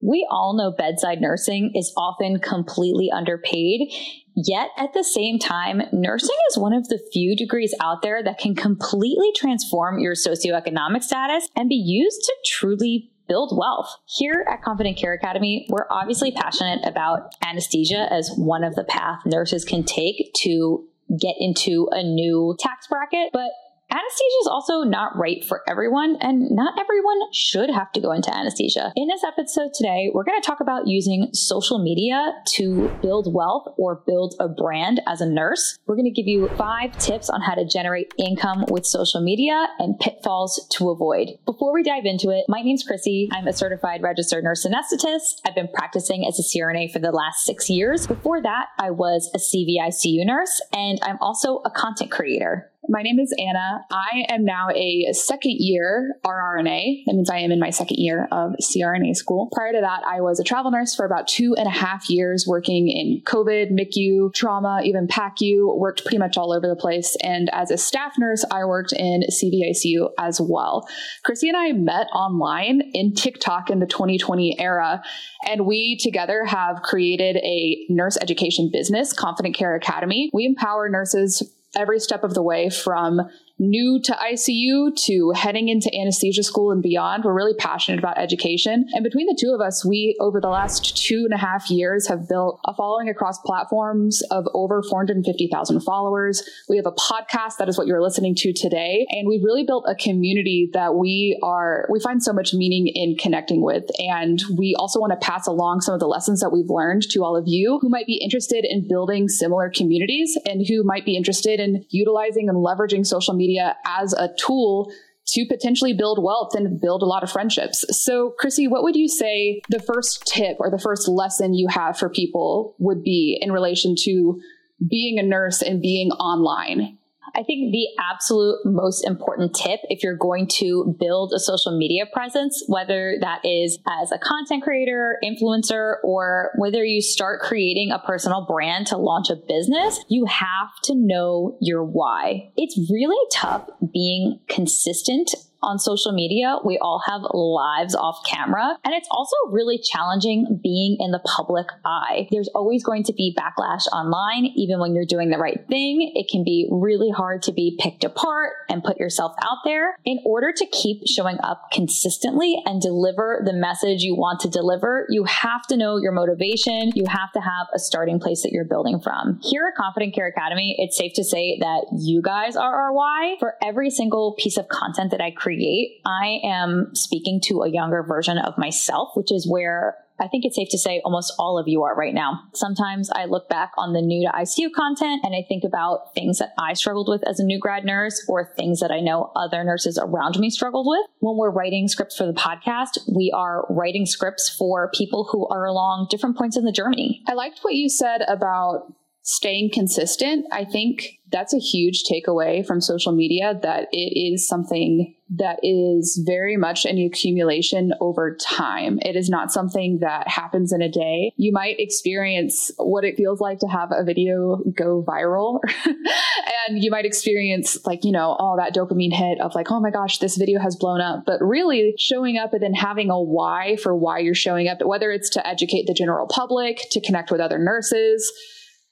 We all know bedside nursing is often completely underpaid. Yet at the same time, nursing is one of the few degrees out there that can completely transform your socioeconomic status and be used to truly build wealth. Here at Confident Care Academy, we're obviously passionate about anesthesia as one of the path nurses can take to get into a new tax bracket, but Anesthesia is also not right for everyone, and not everyone should have to go into anesthesia. In this episode today, we're going to talk about using social media to build wealth or build a brand as a nurse. We're going to give you five tips on how to generate income with social media and pitfalls to avoid. Before we dive into it, my name's Chrissy. I'm a certified registered nurse anesthetist. I've been practicing as a CRNA for the last six years. Before that, I was a CVICU nurse, and I'm also a content creator. My name is Anna. I am now a second year SRNA. That means I am in my second year of CRNA school. Prior to that, I was a travel nurse for about two and a half years working in COVID, MICU, trauma, even PACU, worked pretty much all over the place. And as a staff nurse, I worked in CVICU as well. Chrissy and I met online in TikTok in the 2020 era. And we together have created a nurse education business, Confident Care Academy. We empower nurses every step of the way from new to ICU to heading into anesthesia school and beyond. We're really passionate about education. And between the two of us, we, over the last two and a half years, have built a following across platforms of over 450,000 followers. We have a podcast that is what you're listening to today. And we've really built a community that we are, we find so much meaning in connecting with. And we also want to pass along some of the lessons that we've learned to all of you who might be interested in building similar communities and who might be interested in utilizing and leveraging social media media as a tool to potentially build wealth and build a lot of friendships. So, Chrissy, what would you say the first tip or the first lesson you have for people would be in relation to being a nurse and being online? I think the absolute most important tip if you're going to build a social media presence, whether that is as a content creator, influencer, or whether you start creating a personal brand to launch a business, you have to know your why. It's really tough being consistent on social media. We all have lives off camera. And it's also really challenging being in the public eye. There's always going to be backlash online, even when you're doing the right thing. It can be really hard to be picked apart and put yourself out there. In order to keep showing up consistently and deliver the message you want to deliver, you have to know your motivation. You have to have a starting place that you're building from. Here at Confident Care Academy, it's safe to say that you guys are our why. For every single piece of content that I create, create, I am speaking to a younger version of myself, which is where I think it's safe to say almost all of you are right now. Sometimes I look back on the new to ICU content and I think about things that I struggled with as a new grad nurse or things that I know other nurses around me struggled with. When we're writing scripts for the podcast, we are writing scripts for people who are along different points in the journey. I liked what you said about staying consistent. I think that's a huge takeaway from social media that it is something that is very much an accumulation over time. It is not something that happens in a day. You might experience what it feels like to have a video go viral. and you might experience like, you know, all that dopamine hit of like, oh my gosh, this video has blown up. But really showing up and then having a why for why you're showing up, whether it's to educate the general public, to connect with other nurses,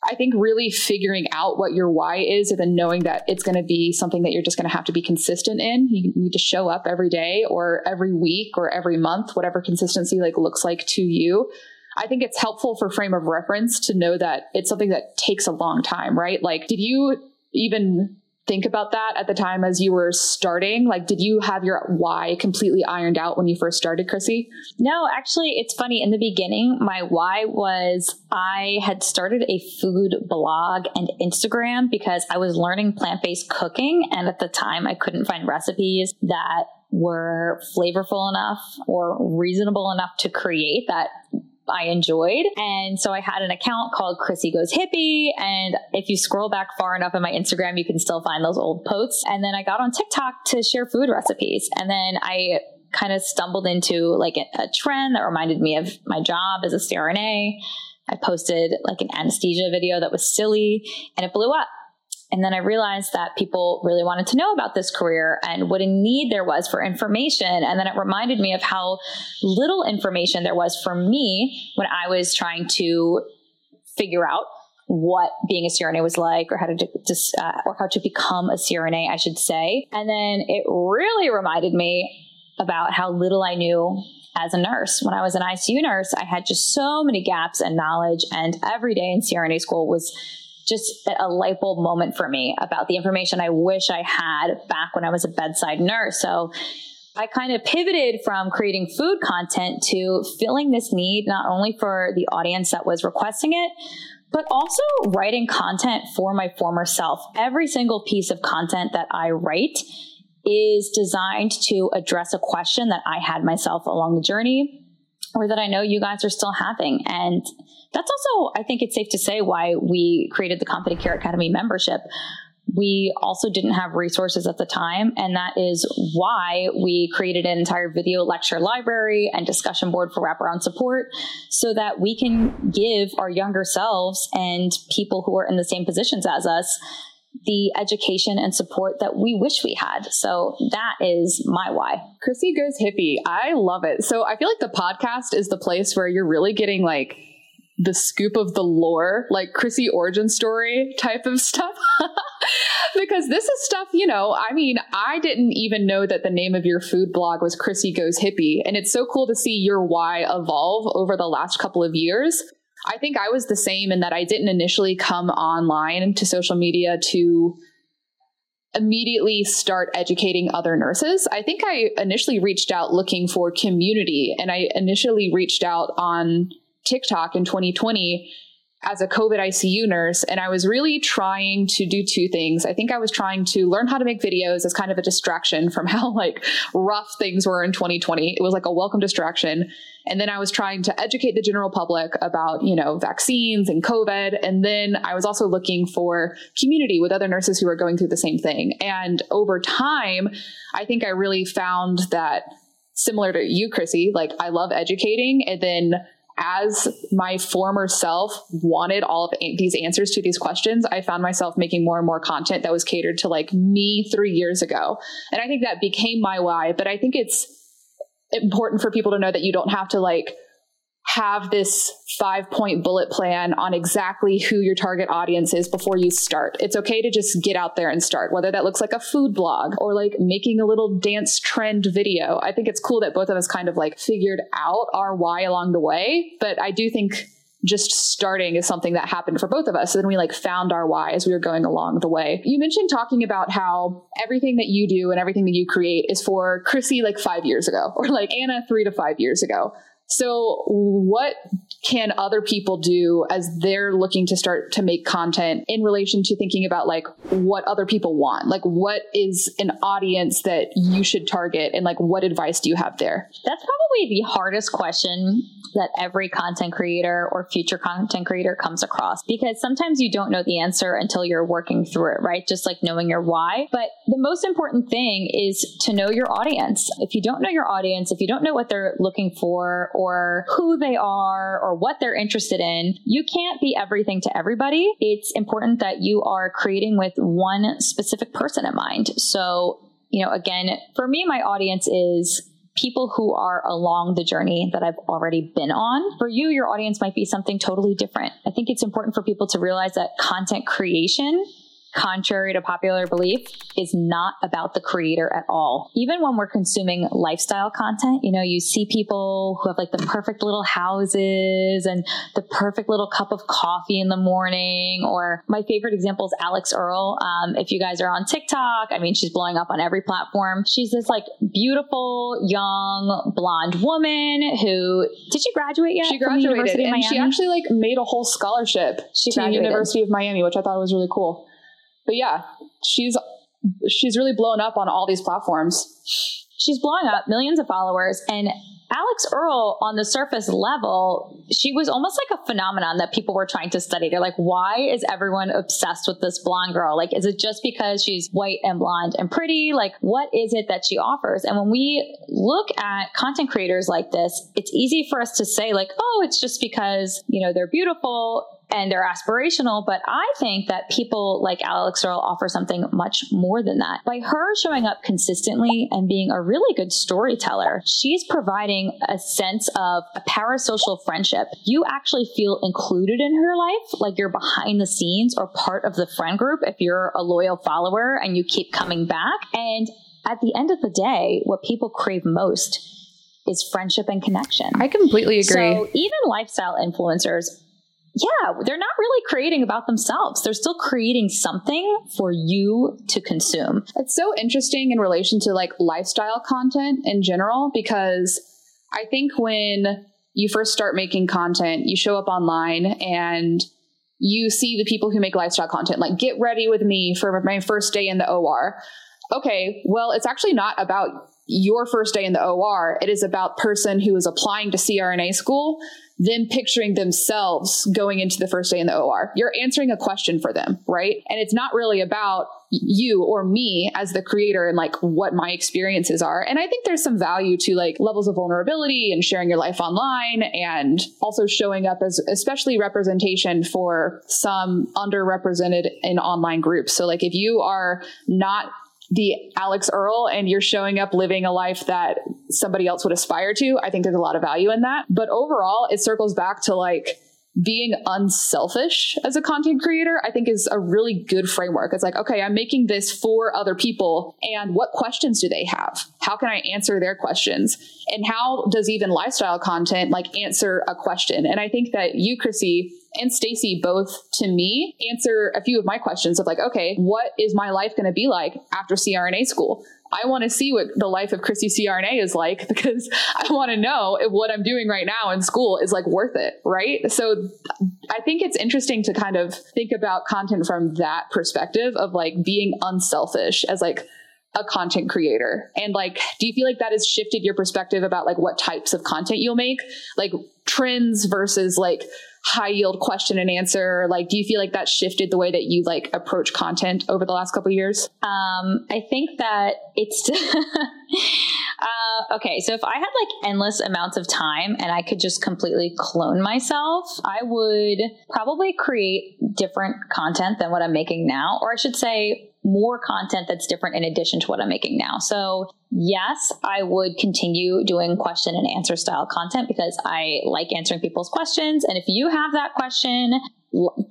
I think really figuring out what your why is and then knowing that it's going to be something that you're just going to have to be consistent in. You need to show up every day or every week or every month, whatever consistency like looks like to you. I think it's helpful for frame of reference to know that it's something that takes a long time, right? Like, did you even think about that at the time as you were starting? Like, did you have your why completely ironed out when you first started, Chrissy? No, actually, it's funny. In the beginning, my why was I had started a food blog and Instagram because I was learning plant based cooking. And at the time, I couldn't find recipes that were flavorful enough or reasonable enough to create that I enjoyed. And so I had an account called Chrissy Goes Hippie. And if you scroll back far enough in my Instagram, you can still find those old posts. And then I got on TikTok to share food recipes. And then I kind of stumbled into like a, a trend that reminded me of my job as a CRNA. I posted like an anesthesia video that was silly and it blew up. And then I realized that people really wanted to know about this career and what a need there was for information. And then it reminded me of how little information there was for me when I was trying to figure out what being a CRNA was like or how to just, uh, or how to become a CRNA, I should say. And then it really reminded me about how little I knew as a nurse. When I was an ICU nurse, I had just so many gaps in knowledge and every day in CRNA school was just a light bulb moment for me about the information I wish I had back when I was a bedside nurse. So I kind of pivoted from creating food content to filling this need not only for the audience that was requesting it, but also writing content for my former self. Every single piece of content that I write is designed to address a question that I had myself along the journey or that I know you guys are still having. And that's also, I think it's safe to say, why we created the Confident Care Academy membership. We also didn't have resources at the time, and that is why we created an entire video lecture library and discussion board for wraparound support so that we can give our younger selves and people who are in the same positions as us the education and support that we wish we had. So that is my why. Chrissy goes hippie. I love it. So I feel like the podcast is the place where you're really getting like the scoop of the lore, like Chrissy origin story type of stuff. because this is stuff, you know, I mean, I didn't even know that the name of your food blog was Chrissy Goes Hippie. And it's so cool to see your why evolve over the last couple of years. I think I was the same in that I didn't initially come online to social media to immediately start educating other nurses. I think I initially reached out looking for community and I initially reached out on TikTok in 2020 as a COVID ICU nurse. And I was really trying to do two things. I think I was trying to learn how to make videos as kind of a distraction from how like rough things were in 2020. It was like a welcome distraction. And then I was trying to educate the general public about, you know, vaccines and COVID. And then I was also looking for community with other nurses who are going through the same thing. And over time, I think I really found that similar to you, Chrissy, like I love educating and then as my former self wanted all of these answers to these questions, I found myself making more and more content that was catered to like me three years ago. And I think that became my why. But I think it's important for people to know that you don't have to like have this five point bullet plan on exactly who your target audience is before you start. It's okay to just get out there and start, whether that looks like a food blog or like making a little dance trend video. I think it's cool that both of us kind of like figured out our why along the way. But I do think just starting is something that happened for both of us. And then we like found our why as we were going along the way. You mentioned talking about how everything that you do and everything that you create is for Chrissy like five years ago or like Anna three to five years ago. So, what can other people do as they're looking to start to make content in relation to thinking about like what other people want? Like, what is an audience that you should target, and like, what advice do you have there? That's probably the hardest question that every content creator or future content creator comes across because sometimes you don't know the answer until you're working through it, right? Just like knowing your why. But the most important thing is to know your audience. If you don't know your audience, if you don't know what they're looking for or who they are or what they're interested in, you can't be everything to everybody. It's important that you are creating with one specific person in mind. So, you know, again, for me, my audience is people who are along the journey that I've already been on. For you, your audience might be something totally different. I think it's important for people to realize that content creation contrary to popular belief, is not about the creator at all. Even when we're consuming lifestyle content, you know, you see people who have like the perfect little houses and the perfect little cup of coffee in the morning. Or my favorite example is Alix Earle. Um, if you guys are on TikTok, I mean, she's blowing up on every platform. She's this like beautiful, young, blonde woman who did she graduate yet? She graduated and she actually like made a whole scholarship she to graduated. University of Miami, which I thought was really cool but yeah, she's she's really blown up on all these platforms. She's blowing up millions of followers and Alix Earle, on the surface level, she was almost like a phenomenon that people were trying to study. They're like, why is everyone obsessed with this blonde girl? Like, is it just because she's white and blonde and pretty? Like, what is it that she offers? And when we look at content creators like this, it's easy for us to say, like, oh, it's just because, you know, they're beautiful and they're aspirational. But I think that people like Alix Earle offer something much more than that. By her showing up consistently and being a really good storyteller, she's providing a sense of a parasocial friendship. You actually feel included in her life, like you're behind the scenes or part of the friend group if you're a loyal follower and you keep coming back. And at the end of the day, what people crave most is friendship and connection. I completely agree. So even lifestyle influencers, yeah, they're not really creating about themselves. They're still creating something for you to consume. It's so interesting in relation to like lifestyle content in general because I think when you first start making content, you show up online and you see the people who make lifestyle content like get ready with me for my first day in the OR okay, well, it's actually not about your first day in the OR. It is about person who is applying to CRNA school, them picturing themselves going into the first day in the OR. You're answering a question for them, right? And it's not really about you or me as the creator and like what my experiences are. And I think there's some value to like levels of vulnerability and sharing your life online and also showing up as especially representation for some underrepresented in online groups. So like if you are not the Alix Earle and you're showing up living a life that somebody else would aspire to, I think there's a lot of value in that. But overall, it circles back to like being unselfish as a content creator, I think is a really good framework. It's like, okay, I'm making this for other people. And what questions do they have? How can I answer their questions? And how does even lifestyle content like answer a question? And I think that you, Chrissy, and Stacy both to me answer a few of my questions of like, okay, what is my life going to be like after CRNA school? I want to see what the life of Chrissy CRNA is like because I want to know if what I'm doing right now in school is like worth it, right? So I think it's interesting to kind of think about content from that perspective of like being unselfish as like a content creator. And like, do you feel like that has shifted your perspective about like what types of content you'll make? Like trends versus like high yield question and answer like do you feel like that shifted the way that you like approach content over the last couple years um i think that it's uh, okay so if i had like endless amounts of time and i could just completely clone myself i would probably create different content than what i'm making now or i should say more content that's different in addition to what I'm making now. So, yes, I would continue doing question and answer style content because I like answering people's questions. And if you have that question,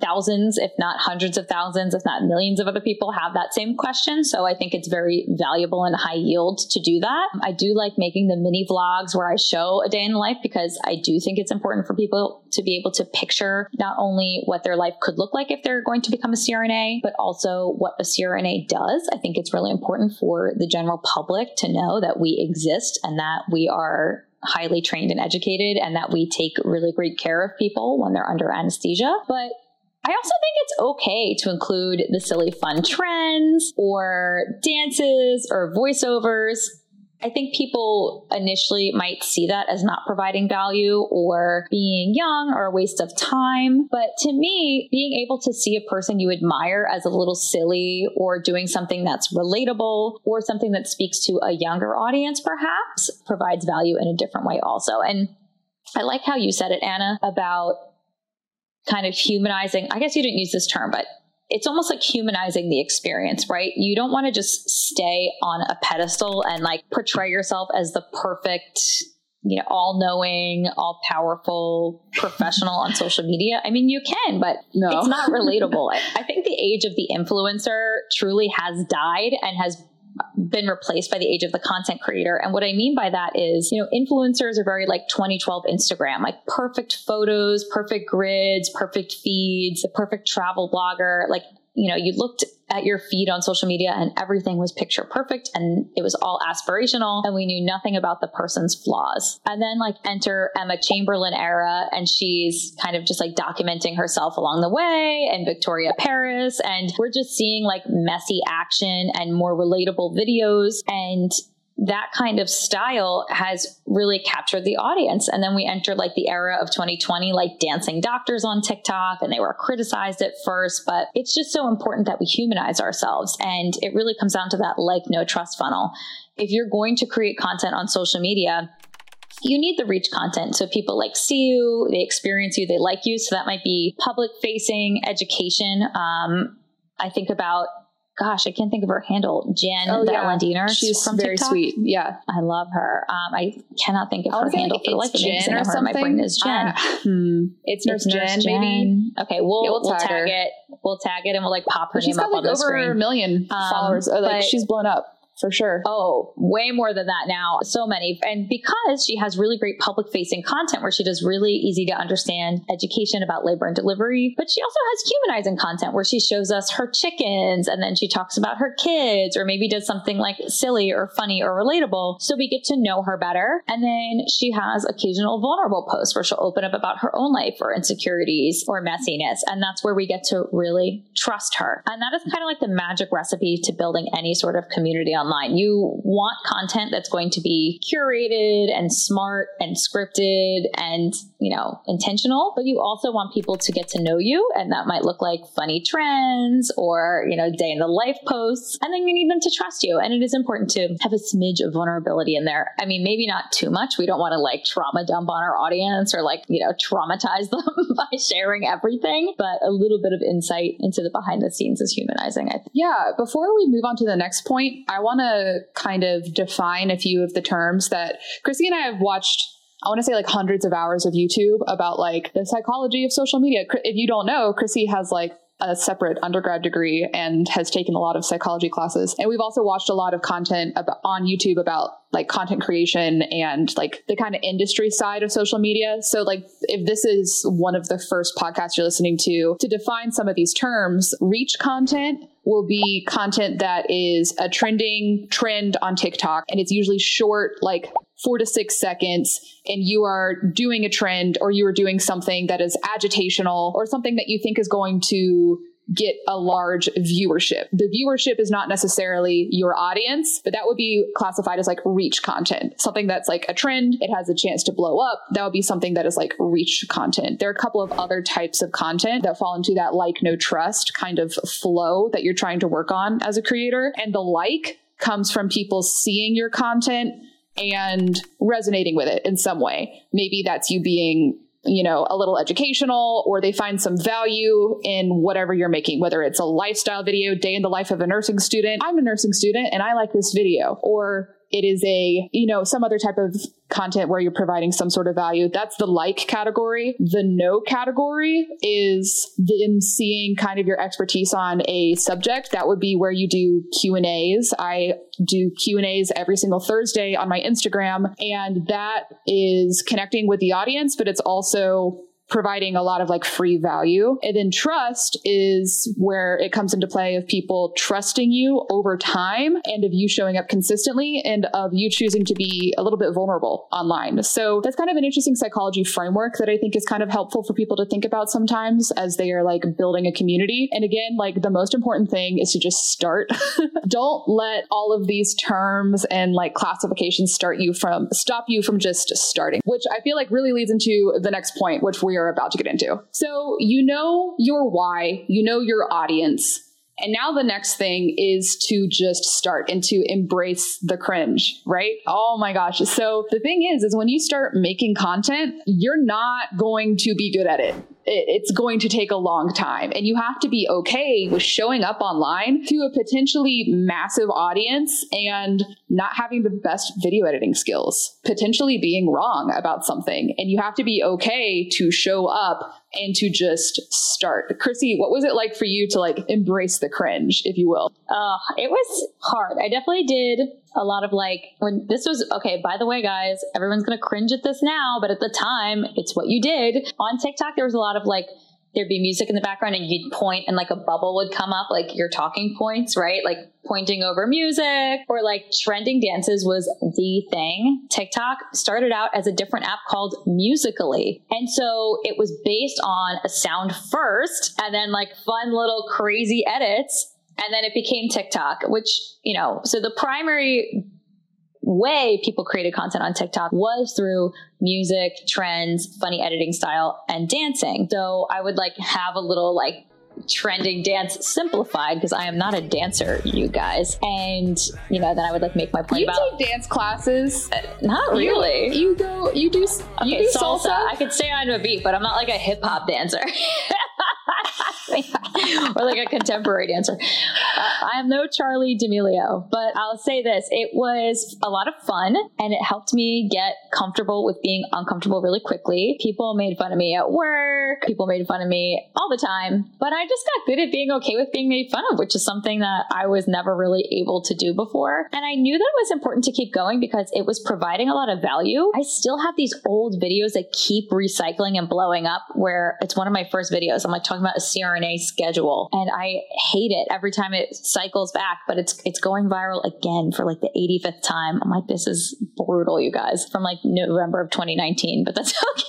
thousands, if not hundreds of thousands, if not millions of other people have that same question. So I think it's very valuable and high yield to do that. I do like making the mini vlogs where I show a day in life because I do think it's important for people to be able to picture not only what their life could look like if they're going to become a CRNA, but also what a CRNA does. I think it's really important for the general public to know that we exist and that we are highly trained and educated and that we take really great care of people when they're under anesthesia. But I also think it's okay to include the silly fun trends or dances or voiceovers I think people initially might see that as not providing value or being young or a waste of time. But to me, being able to see a person you admire as a little silly or doing something that's relatable or something that speaks to a younger audience perhaps provides value in a different way also. And I like how you said it, Anna, about kind of humanizing. I guess you didn't use this term, but it's almost like humanizing the experience, right? You don't want to just stay on a pedestal and like portray yourself as the perfect, you know, all knowing, all powerful professional on social media. I mean, you can, but no. it's not relatable. I think the age of the influencer truly has died and has been replaced by the age of the content creator. And what I mean by that is, you know, influencers are very like 2012 Instagram, like perfect photos, perfect grids, perfect feeds, the perfect travel blogger. Like you know, you looked at your feed on social media and everything was picture perfect and it was all aspirational and we knew nothing about the person's flaws. And then like enter Emma Chamberlain era and she's kind of just like documenting herself along the way and Victoria Paris and we're just seeing like messy action and more relatable videos and that kind of style has really captured the audience. And then we entered like the era of 2020, like dancing doctors on TikTok, and they were criticized at first, but it's just so important that we humanize ourselves. And it really comes down to that like, know trust funnel. If you're going to create content on social media, you need the reach content. So people like see you, they experience you, they like you. So that might be public facing education. Um, I think about gosh, I can't think of her handle. Jen oh, yeah. She's from very TikTok. sweet. Yeah. I love her. Um, I cannot think of her handle for like Jen or something. My brain is Jen. Uh, hmm. It's Nurse, it's Jen, Jen, maybe. Okay, we'll, yeah, we'll, we'll tag, tag it. We'll tag it and we'll like pop her she's name got, up like, on the over screen. a million um, followers. Like she's blown up for sure. Oh, way more than that now. So many. And because she has really great public facing content where she does really easy to understand education about labor and delivery, but she also has humanizing content where she shows us her chickens and then she talks about her kids or maybe does something like silly or funny or relatable. So we get to know her better. And then she has occasional vulnerable posts where she'll open up about her own life or insecurities or messiness. And that's where we get to really trust her. And that is kind of like the magic recipe to building any sort of community on online. You want content that's going to be curated and smart and scripted and, you know, intentional, but you also want people to get to know you. And that might look like funny trends or, you know, day in the life posts. And then you need them to trust you. And it is important to have a smidge of vulnerability in there. I mean, maybe not too much. We don't want to like trauma dump on our audience or like, you know, traumatize them by sharing everything, but a little bit of insight into the behind the scenes is humanizing. I think. Yeah. Before we move on to the next point, I want to kind of define a few of the terms that Chrissy and I have watched I want to say like hundreds of hours of YouTube about like the psychology of social media. If you don't know, Chrissy has like a separate undergrad degree and has taken a lot of psychology classes. And we've also watched a lot of content about, on YouTube about like content creation and like the kind of industry side of social media. So like if this is one of the first podcasts you're listening to to define some of these terms, reach content will be content that is a trending trend on TikTok. And it's usually short, like four to six seconds, and you are doing a trend or you are doing something that is agitational or something that you think is going to get a large viewership. The viewership is not necessarily your audience, but that would be classified as like reach content. Something that's like a trend, it has a chance to blow up. That would be something that is like reach content. There are a couple of other types of content that fall into that like, know trust kind of flow that you're trying to work on as a creator. And the like comes from people seeing your content and resonating with it in some way. Maybe that's you being you know, a little educational or they find some value in whatever you're making, whether it's a lifestyle video, day in the life of a nursing student. I'm a nursing student and I like this video. Or it is a, you know, some other type of content where you're providing some sort of value. That's the like category. The know category is them seeing kind of your expertise on a subject. That would be where you do Q and A's. I do Q and A's every single Thursday on my Instagram, and that is connecting with the audience, but it's also providing a lot of like free value. And then trust is where it comes into play of people trusting you over time and of you showing up consistently and of you choosing to be a little bit vulnerable online. So that's kind of an interesting psychology framework that I think is kind of helpful for people to think about sometimes as they are like building a community. And again, like the most important thing is to just start. Don't let all of these terms and like classifications start you from stop you from just starting, which I feel like really leads into the next point, which we are about to get into. So you know your why, you know your audience. And now the next thing is to just start and to embrace the cringe, right? Oh my gosh. So the thing is, is when you start making content, you're not going to be good at it it's going to take a long time. And you have to be okay with showing up online to a potentially massive audience and not having the best video editing skills, potentially being wrong about something. And you have to be okay to show up and to just start. Chrissy, what was it like for you to like embrace the cringe, if you will? Uh, it was hard. I definitely did a lot of like when this was okay by the way guys everyone's gonna cringe at this now but at the time it's what you did on tiktok there was a lot of like there'd be music in the background and you'd point and like a bubble would come up like your talking points right? Like pointing over music or like trending dances was the thing. Tiktok started out as a different app called Musical.ly. And so it was based on a sound first and then like fun little crazy edits. And then it became TikTok, which, you know, so the primary way people created content on TikTok was through music, trends, funny editing style, and dancing. So I would like have a little like trending dance simplified because I am not a dancer, you guys. And you know, then I would like make my point you about take dance classes. Uh, not really. You, you go. You do. Okay, you do salsa. salsa. I could stay on a beat, but I'm not like a hip hop dancer. or like a contemporary dancer. Uh, I am no Charli D'Amelio, but I'll say this: it was a lot of fun, and it helped me get comfortable with being uncomfortable really quickly. People made fun of me at work. People made fun of me all the time, but I just got good at being okay with being made fun of, which is something that I was never really able to do before. And I knew that it was important to keep going because it was providing a lot of value. I still have these old videos that keep recycling and blowing up where it's one of my first videos. I'm like talking about a CRNA schedule and I hate it every time it cycles back, but it's, it's going viral again for like the 85th time. I'm like, this is brutal, you guys, from like November of 2019, but that's okay.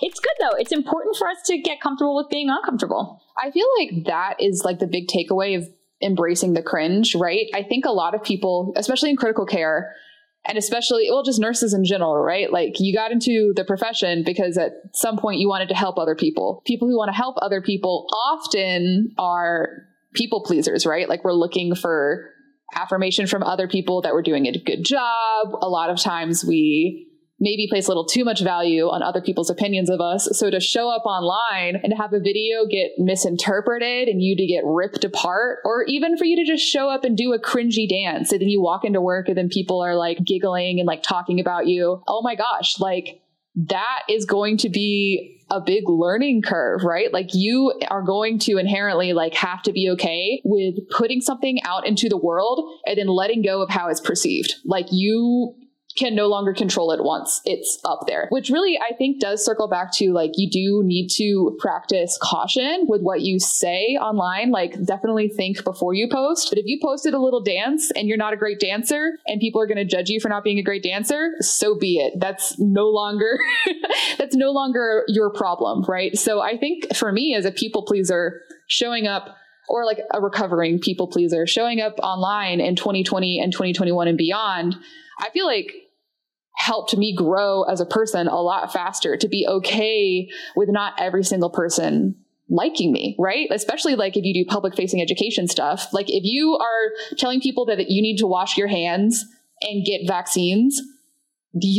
It's good though. It's important for us to get comfortable with being uncomfortable. I feel like that is like the big takeaway of embracing the cringe, right? I think a lot of people, especially in critical care, and especially well just nurses in general right? Like you got into the profession because at some point you wanted to help other people. People who want to help other people often are people pleasers right? Like we're looking for affirmation from other people that we're doing a good job. A lot of times we maybe place a little too much value on other people's opinions of us. So to show up online and have a video get misinterpreted and you to get ripped apart, or even for you to just show up and do a cringy dance and then you walk into work and then people are like giggling and like talking about you. Oh my gosh, like that is going to be a big learning curve, right? Like you are going to inherently like have to be okay with putting something out into the world and then letting go of how it's perceived. Like you can no longer control it once it's up there, which really I think does circle back to like you do need to practice caution with what you say online. Like definitely think before you post. But if you posted a little dance and you're not a great dancer and people are going to judge you for not being a great dancer, so be it. That's no longer that's no longer your problem, right? So I think for me as a people pleaser, showing up or like a recovering people pleaser, showing up online in 2020 and 2021 and beyond, I feel like helped me grow as a person a lot faster to be okay with not every single person liking me, right? Especially like if you do public facing education stuff. Like if you are telling people that you need to wash your hands and get vaccines,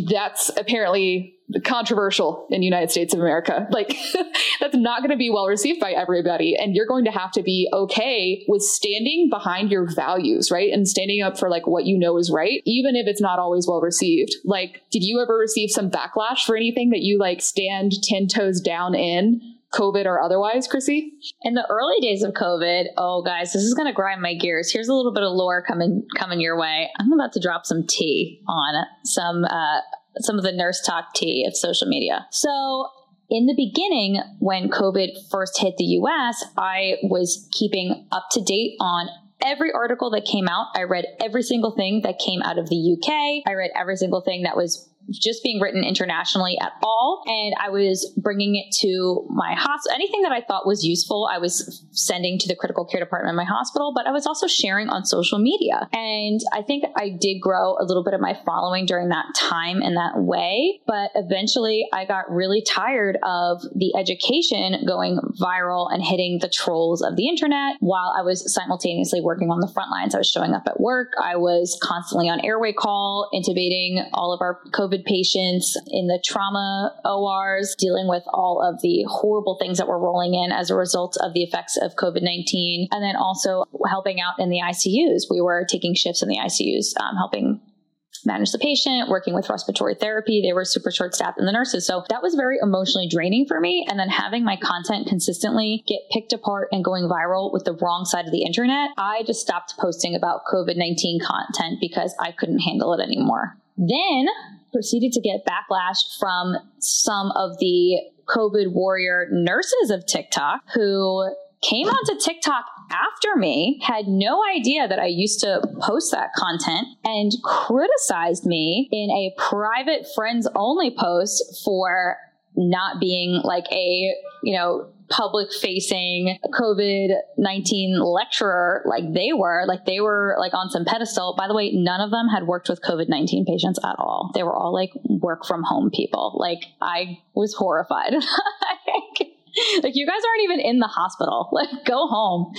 that's apparently controversial in the United States of America. Like that's not going to be well received by everybody. And you're going to have to be okay with standing behind your values, right? And standing up for like what you know is right, even if it's not always well received. Like, did you ever receive some backlash for anything that you like stand 10 toes down in? COVID or otherwise, Chrissy? In the early days of COVID, oh guys, this is gonna grind my gears. Here's a little bit of lore coming coming your way. I'm about to drop some tea on some uh, some of the nurse talk tea of social media. So in the beginning, when COVID first hit the US, I was keeping up to date on every article that came out. I read every single thing that came out of the UK. I read every single thing that was just being written internationally at all. And I was bringing it to my hospital. Anything that I thought was useful, I was sending to the critical care department in my hospital, but I was also sharing on social media. And I think I did grow a little bit of my following during that time in that way. But eventually I got really tired of the education going viral and hitting the trolls of the internet while I was simultaneously working on the front lines. I was showing up at work. I was constantly on airway call, intubating all of our COVID COVID patients in the trauma ORs, dealing with all of the horrible things that were rolling in as a result of the effects of COVID 19, and then also helping out in the ICUs. We were taking shifts in the ICUs, um, helping manage the patient, working with respiratory therapy. They were super short staffed and the nurses. So that was very emotionally draining for me. And then having my content consistently get picked apart and going viral with the wrong side of the internet, I just stopped posting about COVID 19 content because I couldn't handle it anymore. Then proceeded to get backlash from some of the COVID warrior nurses of TikTok who came onto TikTok after me, had no idea that I used to post that content, and criticized me in a private friends only post for not being like a, you know, public facing COVID 19 lecturer like they were. Like they were like on some pedestal. By the way, none of them had worked with COVID 19 patients at all. They were all like work from home people. Like I was horrified. like you guys aren't even in the hospital. Like go home.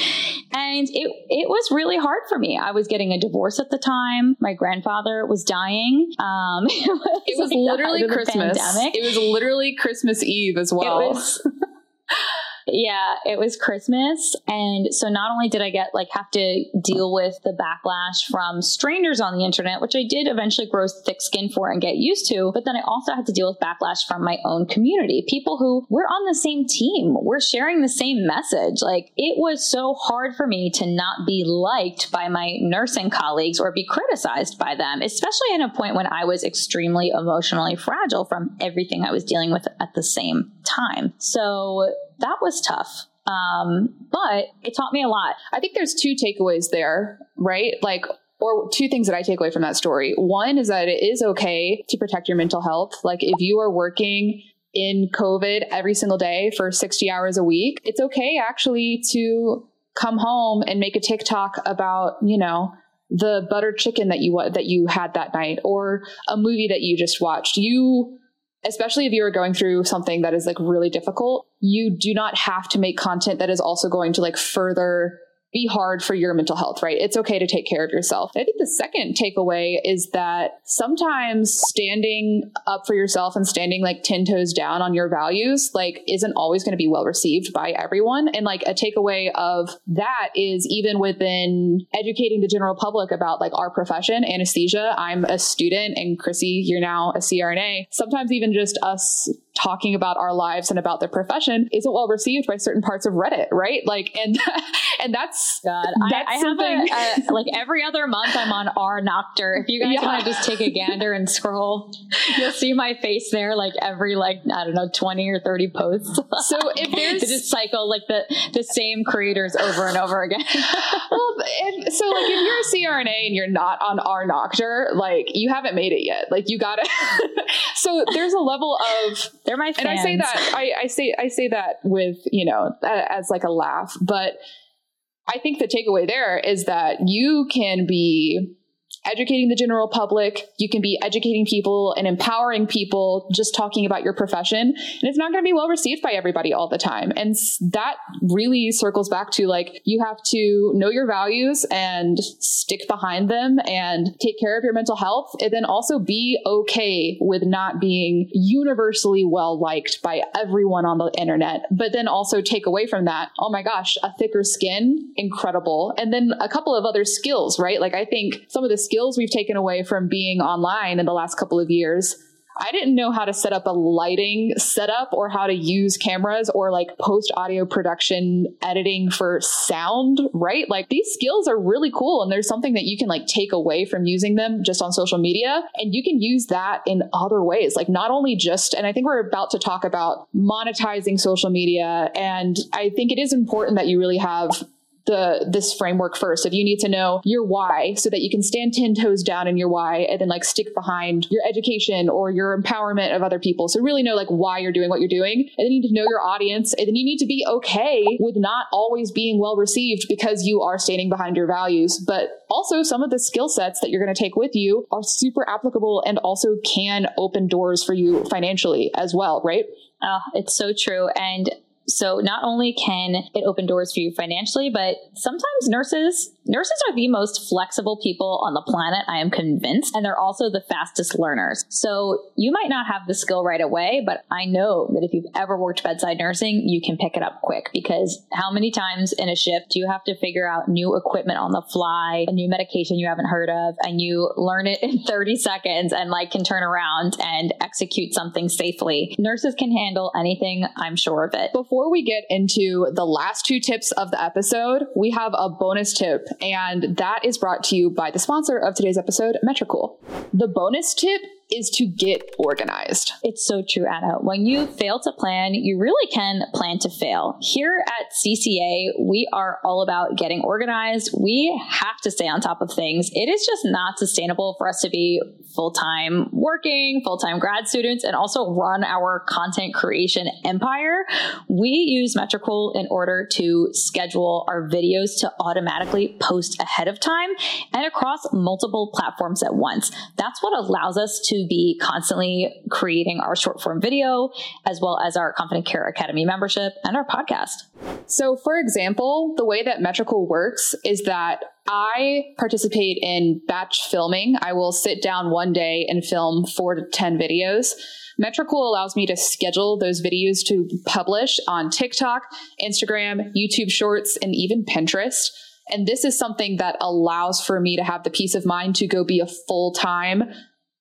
And it it was really hard for me. I was getting a divorce at the time. My grandfather was dying. Um, it was, it was like literally Christmas. It was literally Christmas Eve as well. Yeah, it was Christmas. And so not only did I get like have to deal with the backlash from strangers on the internet, which I did eventually grow thick skin for and get used to, but then I also had to deal with backlash from my own community. People who we're on the same team, we're sharing the same message. Like it was so hard for me to not be liked by my nursing colleagues or be criticized by them, especially at a point when I was extremely emotionally fragile from everything I was dealing with at the same time. So that was tough. Um, but it taught me a lot. I think there's two takeaways there, right? Like, or two things that I take away from that story. One is that it is okay to protect your mental health. Like, if you are working in COVID every single day for 60 hours a week, it's okay actually to come home and make a TikTok about, you know, the butter chicken that you that you had that night or a movie that you just watched. You especially if you are going through something that is like really difficult, you do not have to make content that is also going to like further be hard for your mental health, right? It's okay to take care of yourself. I think the second takeaway is that sometimes standing up for yourself and standing like 10 toes down on your values, like isn't always going to be well received by everyone. And like a takeaway of that is even within educating the general public about like our profession, anesthesia. I'm a student and Chrissy, you're now a CRNA. Sometimes even just us talking about our lives and about their profession isn't well received by certain parts of Reddit, right? Like, and and that's God. That's I, I something. have a, a, uh, like every other month I'm on R-Noctor. If you guys yeah. want to just take a gander and scroll, you'll see my face there. Like every like I don't know twenty or thirty posts. So if there's just cycle like the the same creators over and over again. well, and so like if you're a CRNA and you're not on R-Noctor, like you haven't made it yet. Like you gotta. so there's a level of they're my fans. And I say that I, I say I say that with you know as like a laugh, but I think the takeaway there is that you can be educating the general public. You can be educating people and empowering people just talking about your profession. And it's not going to be well received by everybody all the time. And that really circles back to like, you have to know your values and stick behind them and take care of your mental health. And then also be okay with not being universally well liked by everyone on the internet. But then also take away from that, oh my gosh, a thicker skin, incredible. And then a couple of other skills, right? Like I think some of the skills we've taken away from being online in the last couple of years. I didn't know how to set up a lighting setup or how to use cameras or like post audio production editing for sound, right? Like these skills are really cool and there's something that you can like take away from using them just on social media and you can use that in other ways. Like not only just and I think we're about to talk about monetizing social media and I think it is important that you really have the this framework first. If you need to know your why so that you can stand 10 toes down in your why and then like stick behind your education or your empowerment of other people. So really know like why you're doing what you're doing. And then you need to know your audience. And then you need to be okay with not always being well received because you are standing behind your values. But also some of the skill sets that you're going to take with you are super applicable and also can open doors for you financially as well, right? Oh, it's so true. And so not only can it open doors for you financially, but sometimes nurses nurses are the most flexible people on the planet, I am convinced, and they're also the fastest learners. So you might not have the skill right away, but I know that if you've ever worked bedside nursing, you can pick it up quick because how many times in a shift do you have to figure out new equipment on the fly, a new medication you haven't heard of, and you learn it in 30 seconds and like can turn around and execute something safely. Nurses can handle anything, I'm sure of it. Before before we get into the last two tips of the episode, we have a bonus tip, and that is brought to you by the sponsor of today's episode, Metricool. The bonus tip is to get organized. It's so true, Anna. When you fail to plan, you really can plan to fail. Here at CCA, we are all about getting organized. We have to stay on top of things. It is just not sustainable for us to be full time working, full time grad students, and also run our content creation empire. We use Metricool in order to schedule our videos to automatically post ahead of time and across multiple platforms at once. That's what allows us to be constantly creating our short form video, as well as our Confident Care Academy membership and our podcast. So, for example, the way that Metricool works is that I participate in batch filming. I will sit down one day and film four to 10 videos. Metricool allows me to schedule those videos to publish on TikTok, Instagram, YouTube Shorts, and even Pinterest. And this is something that allows for me to have the peace of mind to go be a full time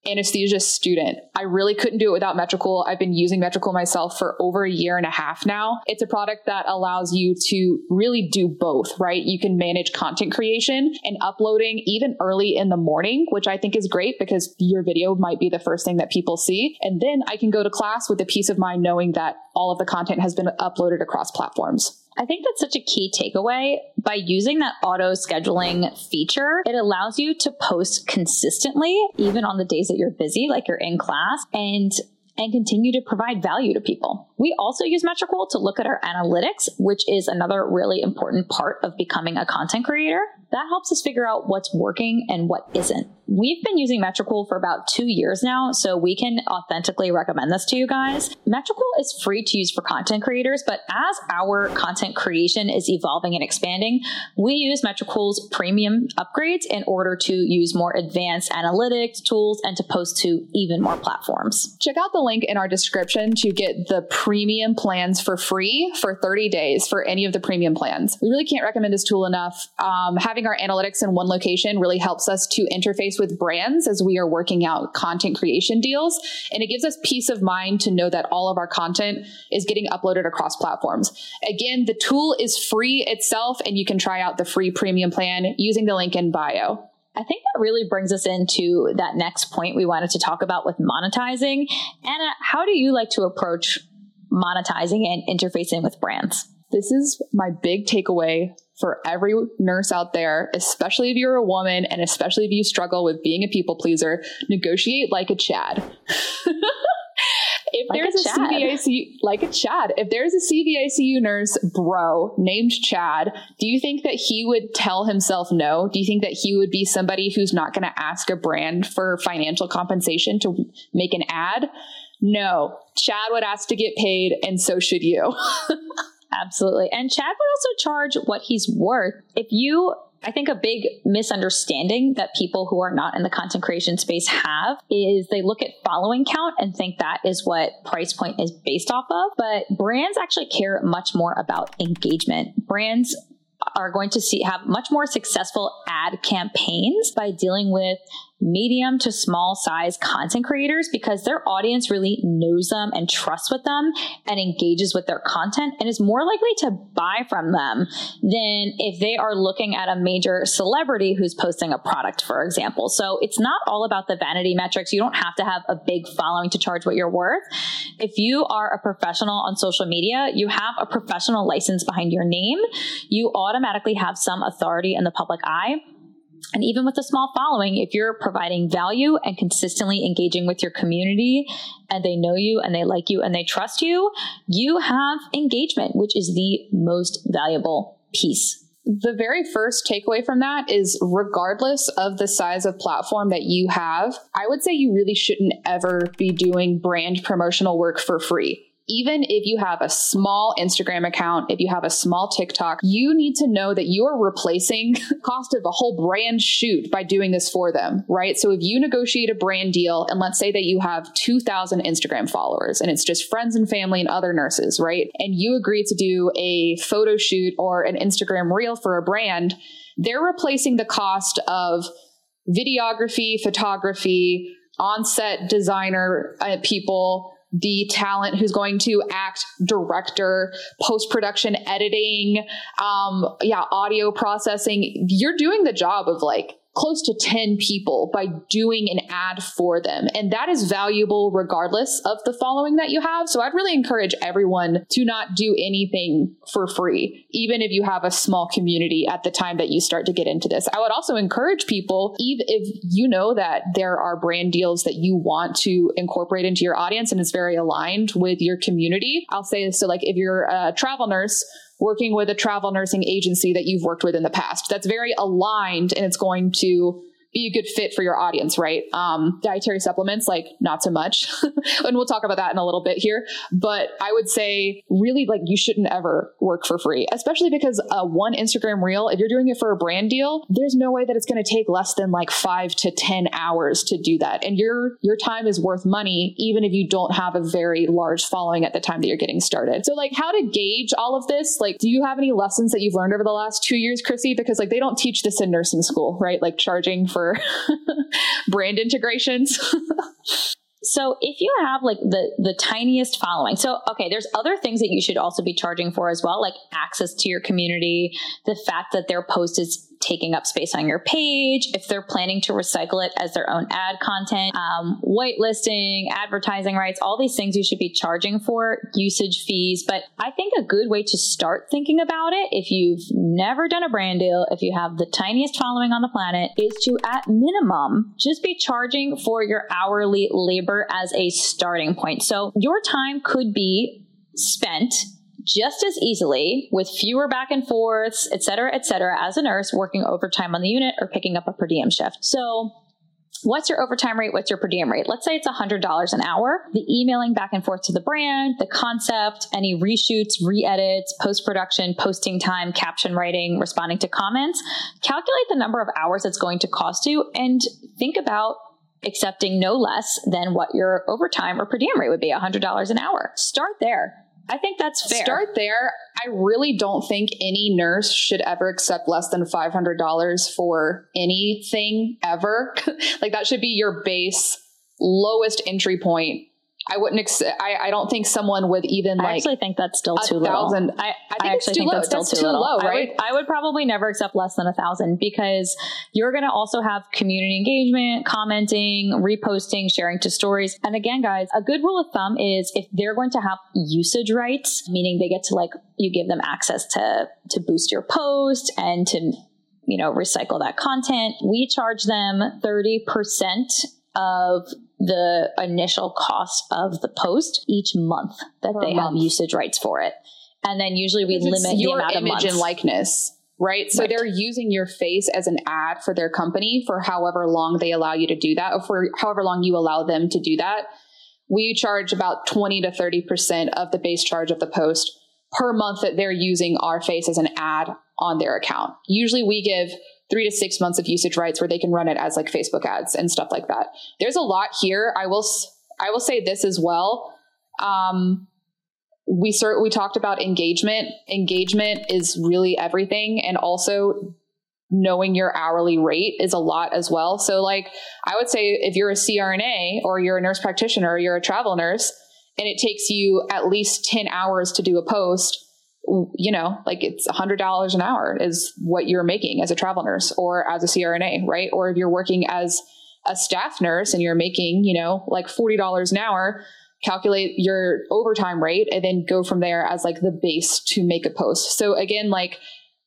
anesthesia student. I really couldn't do it without Metricool. I've been using Metricool myself for over a year and a half now. It's a product that allows you to really do both, right? You can manage content creation and uploading even early in the morning, which I think is great because your video might be the first thing that people see. And then I can go to class with the peace of mind knowing that all of the content has been uploaded across platforms. I think that's such a key takeaway. By using that auto scheduling feature, it allows you to post consistently, even on the days that you're busy, like you're in class, and and continue to provide value to people. We also use Metricool to look at our analytics, which is another really important part of becoming a content creator. That helps us figure out what's working and what isn't. We've been using Metricool for about two years now, so we can authentically recommend this to you guys. Metricool is free to use for content creators, but as our content creation is evolving and expanding, we use Metricool's premium upgrades in order to use more advanced analytics tools and to post to even more platforms. Check out the link in our description to get the premium plans for free for 30 days for any of the premium plans. We really can't recommend this tool enough. Um, having our analytics in one location really helps us to interface with brands as we are working out content creation deals. And it gives us peace of mind to know that all of our content is getting uploaded across platforms. Again, the tool is free itself, and you can try out the free premium plan using the link in bio. I think that really brings us into that next point we wanted to talk about with monetizing. Anna, how do you like to approach monetizing and interfacing with brands? This is my big takeaway for every nurse out there, especially if you're a woman and especially if you struggle with being a people pleaser, negotiate like a Chad. if like there's a, a CVICU, like a Chad, if there's a CVICU nurse bro named Chad, do you think that he would tell himself no? Do you think that he would be somebody who's not going to ask a brand for financial compensation to make an ad? No, Chad would ask to get paid, and so should you. Absolutely. And Chad would also charge what he's worth. If you I think a big misunderstanding that people who are not in the content creation space have is they look at following count and think that is what price point is based off of. But brands actually care much more about engagement. Brands are going to see have much more successful ad campaigns by dealing with medium to small size content creators because their audience really knows them and trusts with them and engages with their content and is more likely to buy from them than if they are looking at a major celebrity who's posting a product, for example. So it's not all about the vanity metrics. You don't have to have a big following to charge what you're worth. If you are a professional on social media, you have a professional license behind your name. You automatically have some authority in the public eye and even with a small following, if you're providing value and consistently engaging with your community and they know you and they like you and they trust you, you have engagement, which is the most valuable piece. The very first takeaway from that is regardless of the size of platform that you have, I would say you really shouldn't ever be doing brand promotional work for free even if you have a small Instagram account, if you have a small TikTok, you need to know that you are replacing cost of a whole brand shoot by doing this for them, right? So if you negotiate a brand deal and let's say that you have 2000 Instagram followers and it's just friends and family and other nurses, right? And you agree to do a photo shoot or an Instagram reel for a brand, they're replacing the cost of videography, photography, on-set designer uh, people, the talent who's going to act director, post production editing, um, yeah, audio processing. You're doing the job of like close to 10 people by doing an ad for them. And that is valuable regardless of the following that you have. So I'd really encourage everyone to not do anything for free, even if you have a small community at the time that you start to get into this. I would also encourage people, even if you know that there are brand deals that you want to incorporate into your audience and it's very aligned with your community. I'll say this. so like if you're a travel nurse, working with a travel nursing agency that you've worked with in the past. That's very aligned and it's going to be a good fit for your audience, right? Um, dietary supplements, like not so much. and we'll talk about that in a little bit here. But I would say really like you shouldn't ever work for free, especially because uh, one Instagram reel, if you're doing it for a brand deal, there's no way that it's going to take less than like five to 10 hours to do that. And your, your time is worth money, even if you don't have a very large following at the time that you're getting started. So like how to gauge all of this, like, do you have any lessons that you've learned over the last two years, Chrissy? Because like they don't teach this in nursing school, right? Like charging for for brand integrations. So if you have like the the tiniest following, so okay, there's other things that you should also be charging for as well, like access to your community, the fact that their post is taking up space on your page, if they're planning to recycle it as their own ad content, um, whitelisting, advertising rights, all these things you should be charging for, usage fees. But I think a good way to start thinking about it, if you've never done a brand deal, if you have the tiniest following on the planet, is to at minimum just be charging for your hourly labor as a starting point. So your time could be spent just as easily with fewer back and forths, et cetera, et cetera, as a nurse working overtime on the unit or picking up a per diem shift. So What's your overtime rate? What's your per diem rate? Let's say it's $100 an hour. The emailing back and forth to the brand, the concept, any reshoots, re edits, post production, posting time, caption writing, responding to comments. Calculate the number of hours it's going to cost you and think about accepting no less than what your overtime or per diem rate would be $100 an hour. Start there. I think that's fair. Start there. I really don't think any nurse should ever accept less than $500 for anything ever. like that should be your base lowest entry point I wouldn't. Ex- I, I don't think someone would even like. I actually think that's still too thousand, little. I, I, I actually think low. that's still that's too, too low, right? I would, I would, probably never accept less than a thousand because you're going to also have community engagement, commenting, reposting, sharing to stories. And again, guys, a good rule of thumb is if they're going to have usage rights, meaning they get to like you give them access to to boost your post and to you know recycle that content. We charge them thirty percent of the initial cost of the post each month that per they month. have usage rights for it. And then usually we limit the amount of image and likeness. Right. So right. they're using your face as an ad for their company for however long they allow you to do that, or for however long you allow them to do that. We charge about 20 to 30% of the base charge of the post per month that they're using our face as an ad on their account. Usually we give three to six months of usage rights where they can run it as like Facebook ads and stuff like that. There's a lot here. I will, I will say this as well. Um, we cert- we talked about engagement. Engagement is really everything, and also knowing your hourly rate is a lot as well. So, like I would say, if you're a CRNA or you're a nurse practitioner or you're a travel nurse, and it takes you at least ten hours to do a post, you know, like it's a hundred dollars an hour is what you're making as a travel nurse or as a CRNA, right? Or if you're working as a staff nurse and you're making, you know, like $40 an hour, calculate your overtime rate and then go from there as like the base to make a post. So again, like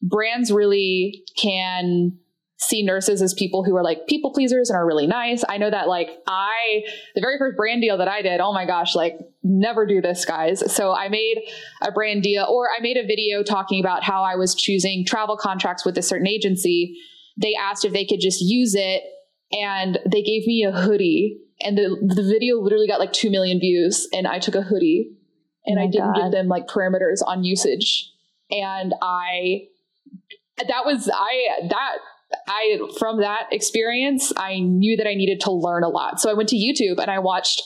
brands really can see nurses as people who are like people pleasers and are really nice. I know that like I, the very first brand deal that I did, oh my gosh, like never do this guys. So I made a brand deal or I made a video talking about how I was choosing travel contracts with a certain agency. They asked if they could just use it and they gave me a hoodie and the, the video literally got like 2 million views and I took a hoodie and oh I didn't God. give them like parameters on usage. And I, that was, I, that I from that experience, I knew that I needed to learn a lot. So I went to YouTube and I watched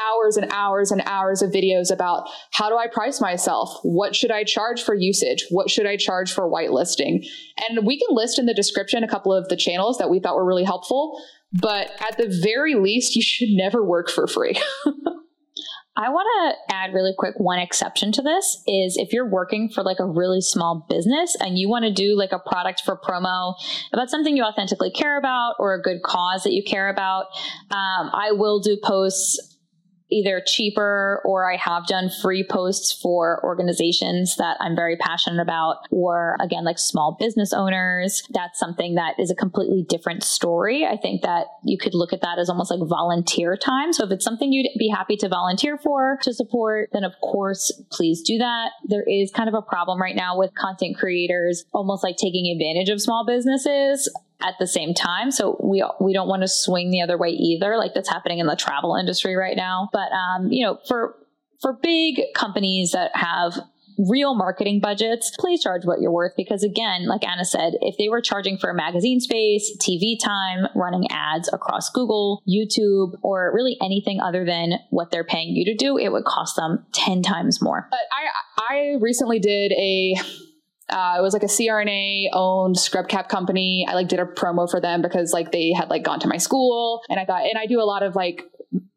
hours and hours and hours of videos about how do I price myself? What should I charge for usage? What should I charge for whitelisting? And we can list in the description a couple of the channels that we thought were really helpful. But at the very least, you should never work for free. I want to add really quick one exception to this is if you're working for like a really small business and you want to do like a product for promo about something you authentically care about or a good cause that you care about, um, I will do posts either cheaper or I have done free posts for organizations that I'm very passionate about, or again, like small business owners. That's something that is a completely different story. I think that you could look at that as almost like volunteer time. So if it's something you'd be happy to volunteer for to support, then of course, please do that. There is kind of a problem right now with content creators almost like taking advantage of small businesses at the same time. So we we don't want to swing the other way either, like that's happening in the travel industry right now. But um, you know, for for big companies that have real marketing budgets, please charge what you're worth because again, like Anna said, if they were charging for magazine space, TV time, running ads across Google, YouTube, or really anything other than what they're paying you to do, it would cost them 10 times more. But I I recently did a uh, it was like a CRNA owned scrub cap company. I like did a promo for them because like they had like gone to my school and I thought, and I do a lot of like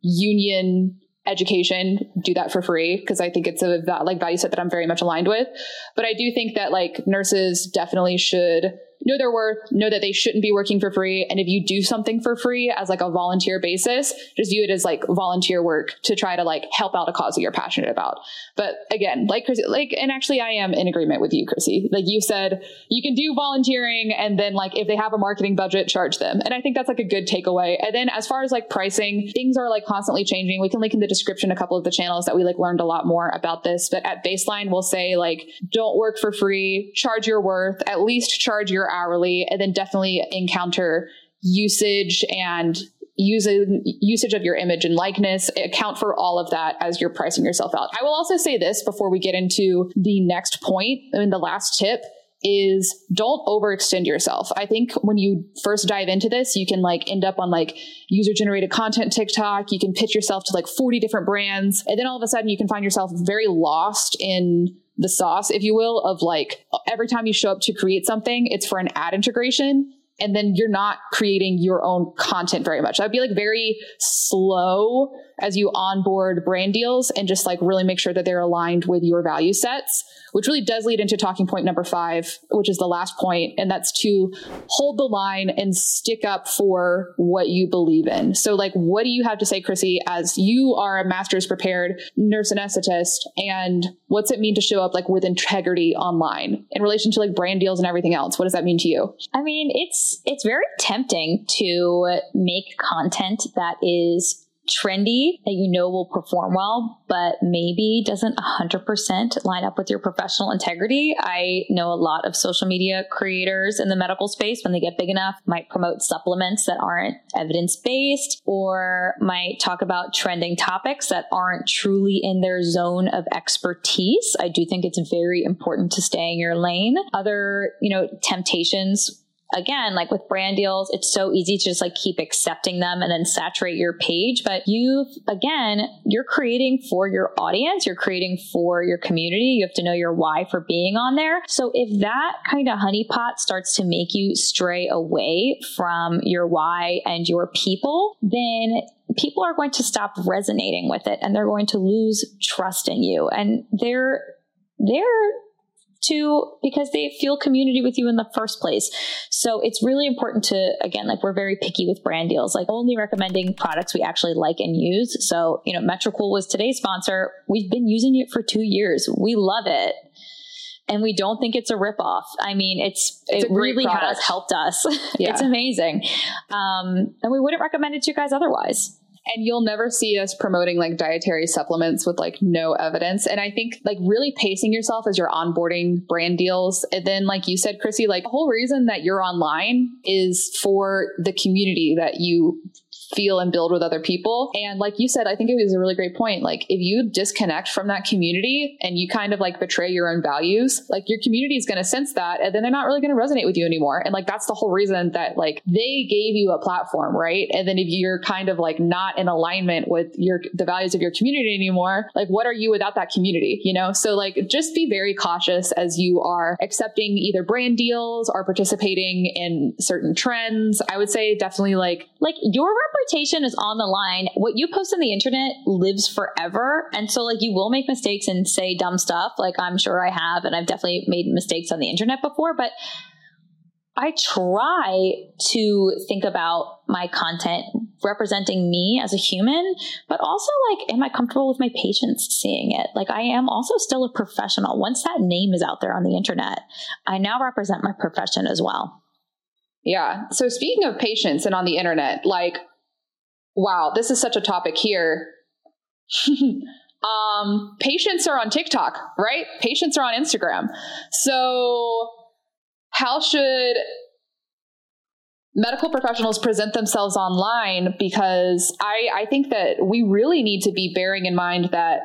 union education do that for free because i think it's a like value set that i'm very much aligned with but i do think that like nurses definitely should know their worth, know that they shouldn't be working for free. And if you do something for free as like a volunteer basis, just view it as like volunteer work to try to like help out a cause that you're passionate about. But again, like Chrissy, like, and actually I am in agreement with you, Chrissy. Like you said, you can do volunteering and then like if they have a marketing budget, charge them. And I think that's like a good takeaway. And then as far as like pricing, things are like constantly changing. We can link in the description a couple of the channels that we like learned a lot more about this. But at baseline, we'll say like, don't work for free, charge your worth, at least charge your hourly and then definitely encounter usage and using usage of your image and likeness account for all of that as you're pricing yourself out i will also say this before we get into the next point I and the last tip is don't overextend yourself. I think when you first dive into this, you can like end up on like user generated content TikTok. You can pitch yourself to like 40 different brands. And then all of a sudden you can find yourself very lost in the sauce, if you will, of like every time you show up to create something, it's for an ad integration. And then you're not creating your own content very much. That'd be like very slow as you onboard brand deals and just like really make sure that they're aligned with your value sets which really does lead into talking point number five, which is the last point, and that's to hold the line and stick up for what you believe in. So, like, what do you have to say, Chrissy, as you are a master's prepared nurse anesthetist, and what's it mean to show up like with integrity online in relation to like brand deals and everything else? What does that mean to you? I mean, it's it's very tempting to make content that is trendy that you know will perform well, but maybe doesn't 100% line up with your professional integrity. I know a lot of social media creators in the medical space, when they get big enough, might promote supplements that aren't evidence based or might talk about trending topics that aren't truly in their zone of expertise. I do think it's very important to stay in your lane. Other, you know, temptations again, like with brand deals, it's so easy to just like keep accepting them and then saturate your page. But you, again, you're creating for your audience, you're creating for your community. You have to know your why for being on there. So if that kind of honeypot starts to make you stray away from your why and your people, then people are going to stop resonating with it and they're going to lose trust in you. And they're, they're to because they feel community with you in the first place. So it's really important to, again, like we're very picky with brand deals, like only recommending products we actually like and use. So, you know, Metricool was today's sponsor. We've been using it for two years. We love it. And we don't think it's a ripoff. I mean, it's, it's it really product. has helped us. Yeah. it's amazing. Um, and we wouldn't recommend it to you guys otherwise and you'll never see us promoting like dietary supplements with like no evidence. And i think like really pacing yourself as you're onboarding brand deals. And then like you said chrissy like the whole reason that you're online is for the community that you feel and build with other people. And like you said, I think it was a really great point. Like if you disconnect from that community and you kind of like betray your own values, like your community is going to sense that and then they're not really going to resonate with you anymore. And like that's the whole reason that like they gave you a platform, right? And then if you're kind of like not in alignment with your the values of your community anymore, like what are you without that community, you know? So like just be very cautious as you are accepting either brand deals or participating in certain trends. I would say definitely like like your reputation is on the line. What you post on the internet lives forever. And so, like, you will make mistakes and say dumb stuff. Like, I'm sure I have, and I've definitely made mistakes on the internet before, but I try to think about my content representing me as a human, but also like, am I comfortable with my patients seeing it? Like, I am also still a professional. Once that name is out there on the internet, I now represent my profession as well. Yeah. So speaking of patients and on the internet, like wow, this is such a topic here. um, patients are on TikTok, right? Patients are on Instagram. So, how should medical professionals present themselves online because I, I think that we really need to be bearing in mind that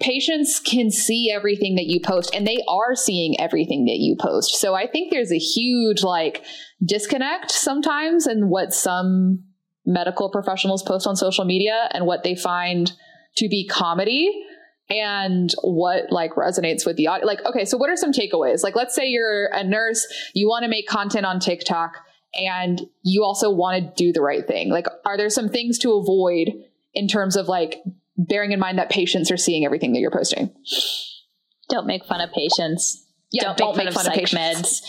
patients can see everything that you post and they are seeing everything that you post. So I think there's a huge like disconnect sometimes in what some medical professionals post on social media and what they find to be comedy and what like resonates with the audience. Like, okay, so what are some takeaways? Like, let's say you're a nurse, you want to make content on TikTok and you also want to do the right thing. Like, are there some things to avoid in terms of like bearing in mind that patients are seeing everything that you're posting? Don't make fun of patients. Yeah, don't, don't make, make fun, fun of of psych meds.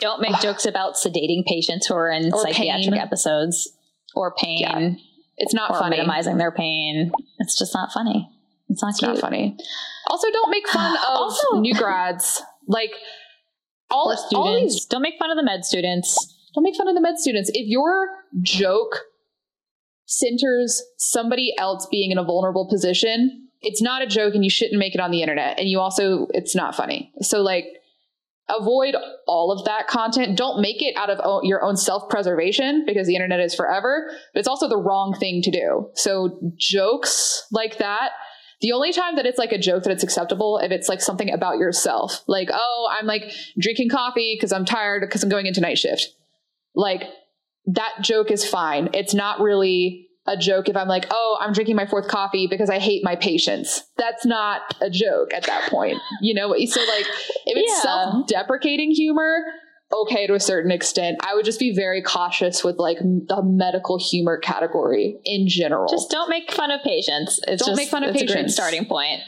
Don't make jokes about sedating patients who are in Or psychiatric pain. episodes or pain Yeah. It's not or funny. minimizing their pain. It's just not funny. It's not It's not funny. Also, don't make fun of Also- new grads. Like all, Or all these students. Don't make fun of the med students. Don't make fun of the med students. If your joke centers somebody else being in a vulnerable position, it's not a joke and you shouldn't make it on the internet. And you also, it's not funny. So, like, avoid all of that content. Don't make it out of your own self preservation because the internet is forever, but it's also the wrong thing to do. So, jokes like that. The only time that it's like a joke that it's acceptable if it's like something about yourself, like, oh, I'm like drinking coffee because I'm tired because I'm going into night shift like that joke is fine. It's not really a joke if I'm like, oh, I'm drinking my fourth coffee because I hate my patients. That's not a joke at that point. You know, so like if it's Yeah. self deprecating humor, okay to a certain extent. I would just be very cautious with like the medical humor category in general. Just don't make fun of patients. It's Don't just, make fun of it's a great patients. starting point.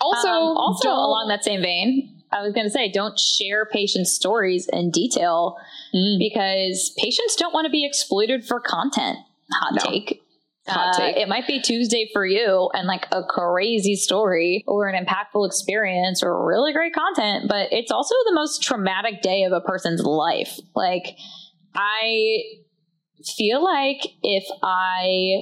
also, Um, also along that same vein, I was going to say, don't share patient stories in detail Mm. because patients don't want to be exploited for content. Hot No. take. Hot Uh, take. it might be Tuesday for you and like a crazy story or an impactful experience or really great content, but it's also the most traumatic day of a person's life. Like, I feel like if I,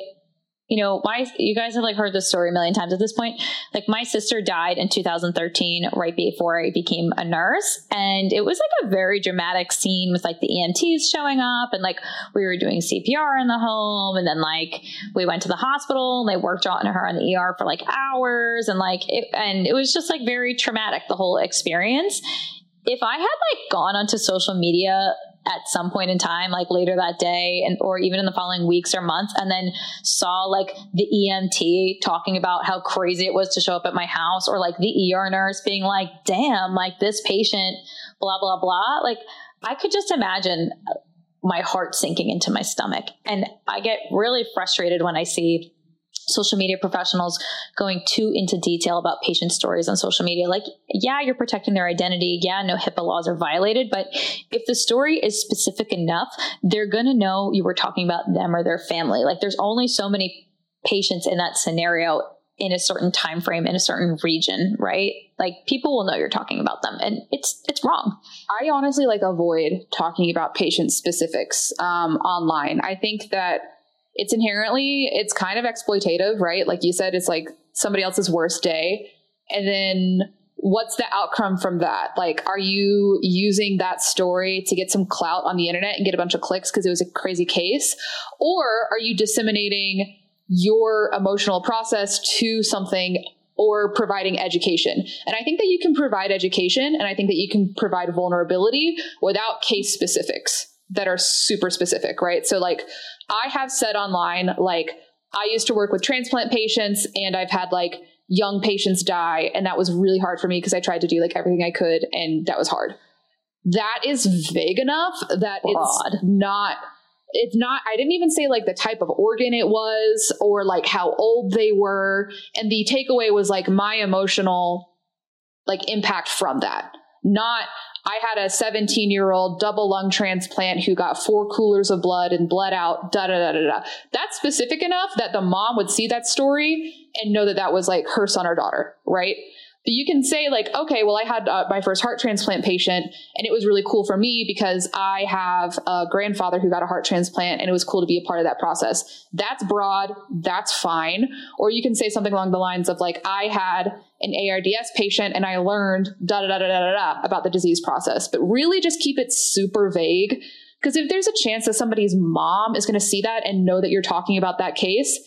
you know, my, you guys have like heard this story a million times at this point. Like, my sister died in 2013, right before I became a nurse. And it was like a very dramatic scene with like the EMTs showing up and like we were doing CPR in the home. And then like we went to the hospital and they worked on her on the ER for like hours. And like, it, and it was just like very traumatic, the whole experience. If I had like gone onto social media at some point in time, like later that day, and or even in the following weeks or months, and then saw like the EMT talking about how crazy it was to show up at my house, or like the ER nurse being like, "Damn, like this patient, blah blah blah." Like I could just imagine my heart sinking into my stomach, and I get really frustrated when I see social media professionals going too into detail about patient stories on social media. Like, yeah, you're protecting their identity. Yeah, no HIPAA laws are violated. But if the story is specific enough, they're going to know you were talking about them or their family. Like, there's only so many patients in that scenario in a certain time frame in a certain region, right? Like people will know you're talking about them and it's it's wrong. I honestly like avoid talking about patient specifics um, online. I think that it's inherently it's kind of exploitative, right? Like you said, it's like somebody else's worst day, and then what's the outcome from that? Like, are you using that story to get some clout on the internet and get a bunch of clicks because it was a crazy case, or are you disseminating your emotional process to something or providing education. And I think that you can provide education and I think that you can provide vulnerability without case specifics that are super specific, right? So like I have said online like I used to work with transplant patients and I've had like young patients die and that was really hard for me because I tried to do like everything I could and that was hard. That is vague enough that Broad. it's not it's not i didn't even say like the type of organ it was or like how old they were and the takeaway was like my emotional like impact from that not i had a 17 year old double lung transplant who got four coolers of blood and bled out da da da da da. That's specific enough that the mom would see that story and know that that was like her son or daughter right you can say like okay well i had uh, my first heart transplant patient and it was really cool for me because i have a grandfather who got a heart transplant and it was cool to be a part of that process. That's broad. That's fine. Or you can say something along the lines of like i had an ards patient and i learned da da da da da da about the disease process. But really just keep it super vague Because if there's a chance that somebody's mom is going to see that and know that you're talking about that case,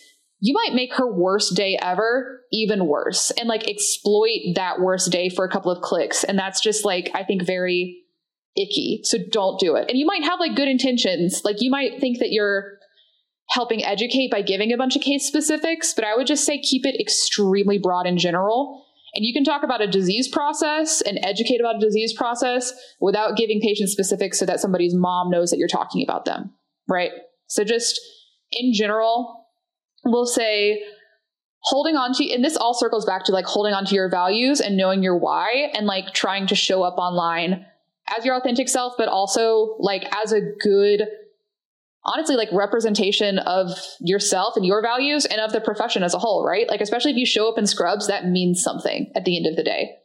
you might make her worst day ever even worse and like exploit that worst day for a couple of clicks. And that's just like, I think, very icky. So don't do it. And you might have like good intentions. Like you might think that you're helping educate by giving a bunch of case specifics, but I would just say keep it extremely broad in general. And you can talk about a disease process and educate about a disease process without giving patient specifics so that somebody's mom knows that you're talking about them, right? So just in general, we'll say holding on to and this all circles back to like holding on to your values and knowing your why and like trying to show up online as your authentic self but also like as a good honestly like representation of yourself and your values and of the profession as a whole, right? Like especially if you show up in scrubs, that means something at the end of the day.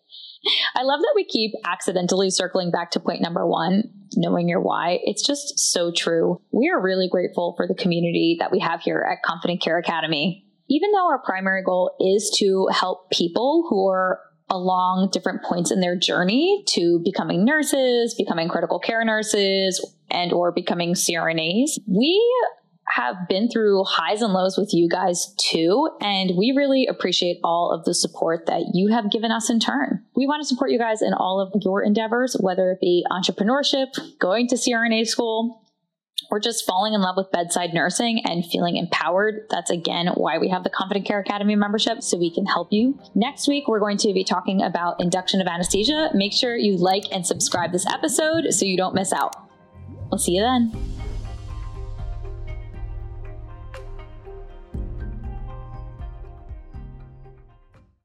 I love that we keep accidentally circling back to point number one, knowing your why. It's just so true. We are really grateful for the community that we have here at Confident Care Academy. Even though our primary goal is to help people who are along different points in their journey to becoming nurses, becoming critical care nurses, and or becoming CRNAs. We have been through highs and lows with you guys too, and we really appreciate all of the support that you have given us in turn. We want to support you guys in all of your endeavors, whether it be entrepreneurship, going to CRNA school, or just falling in love with bedside nursing and feeling empowered, that's again why we have the Confident Care Academy membership, so we can help you. Next week, we're going to be talking about induction of anesthesia. Make sure you like and subscribe this episode so you don't miss out. We'll see you then.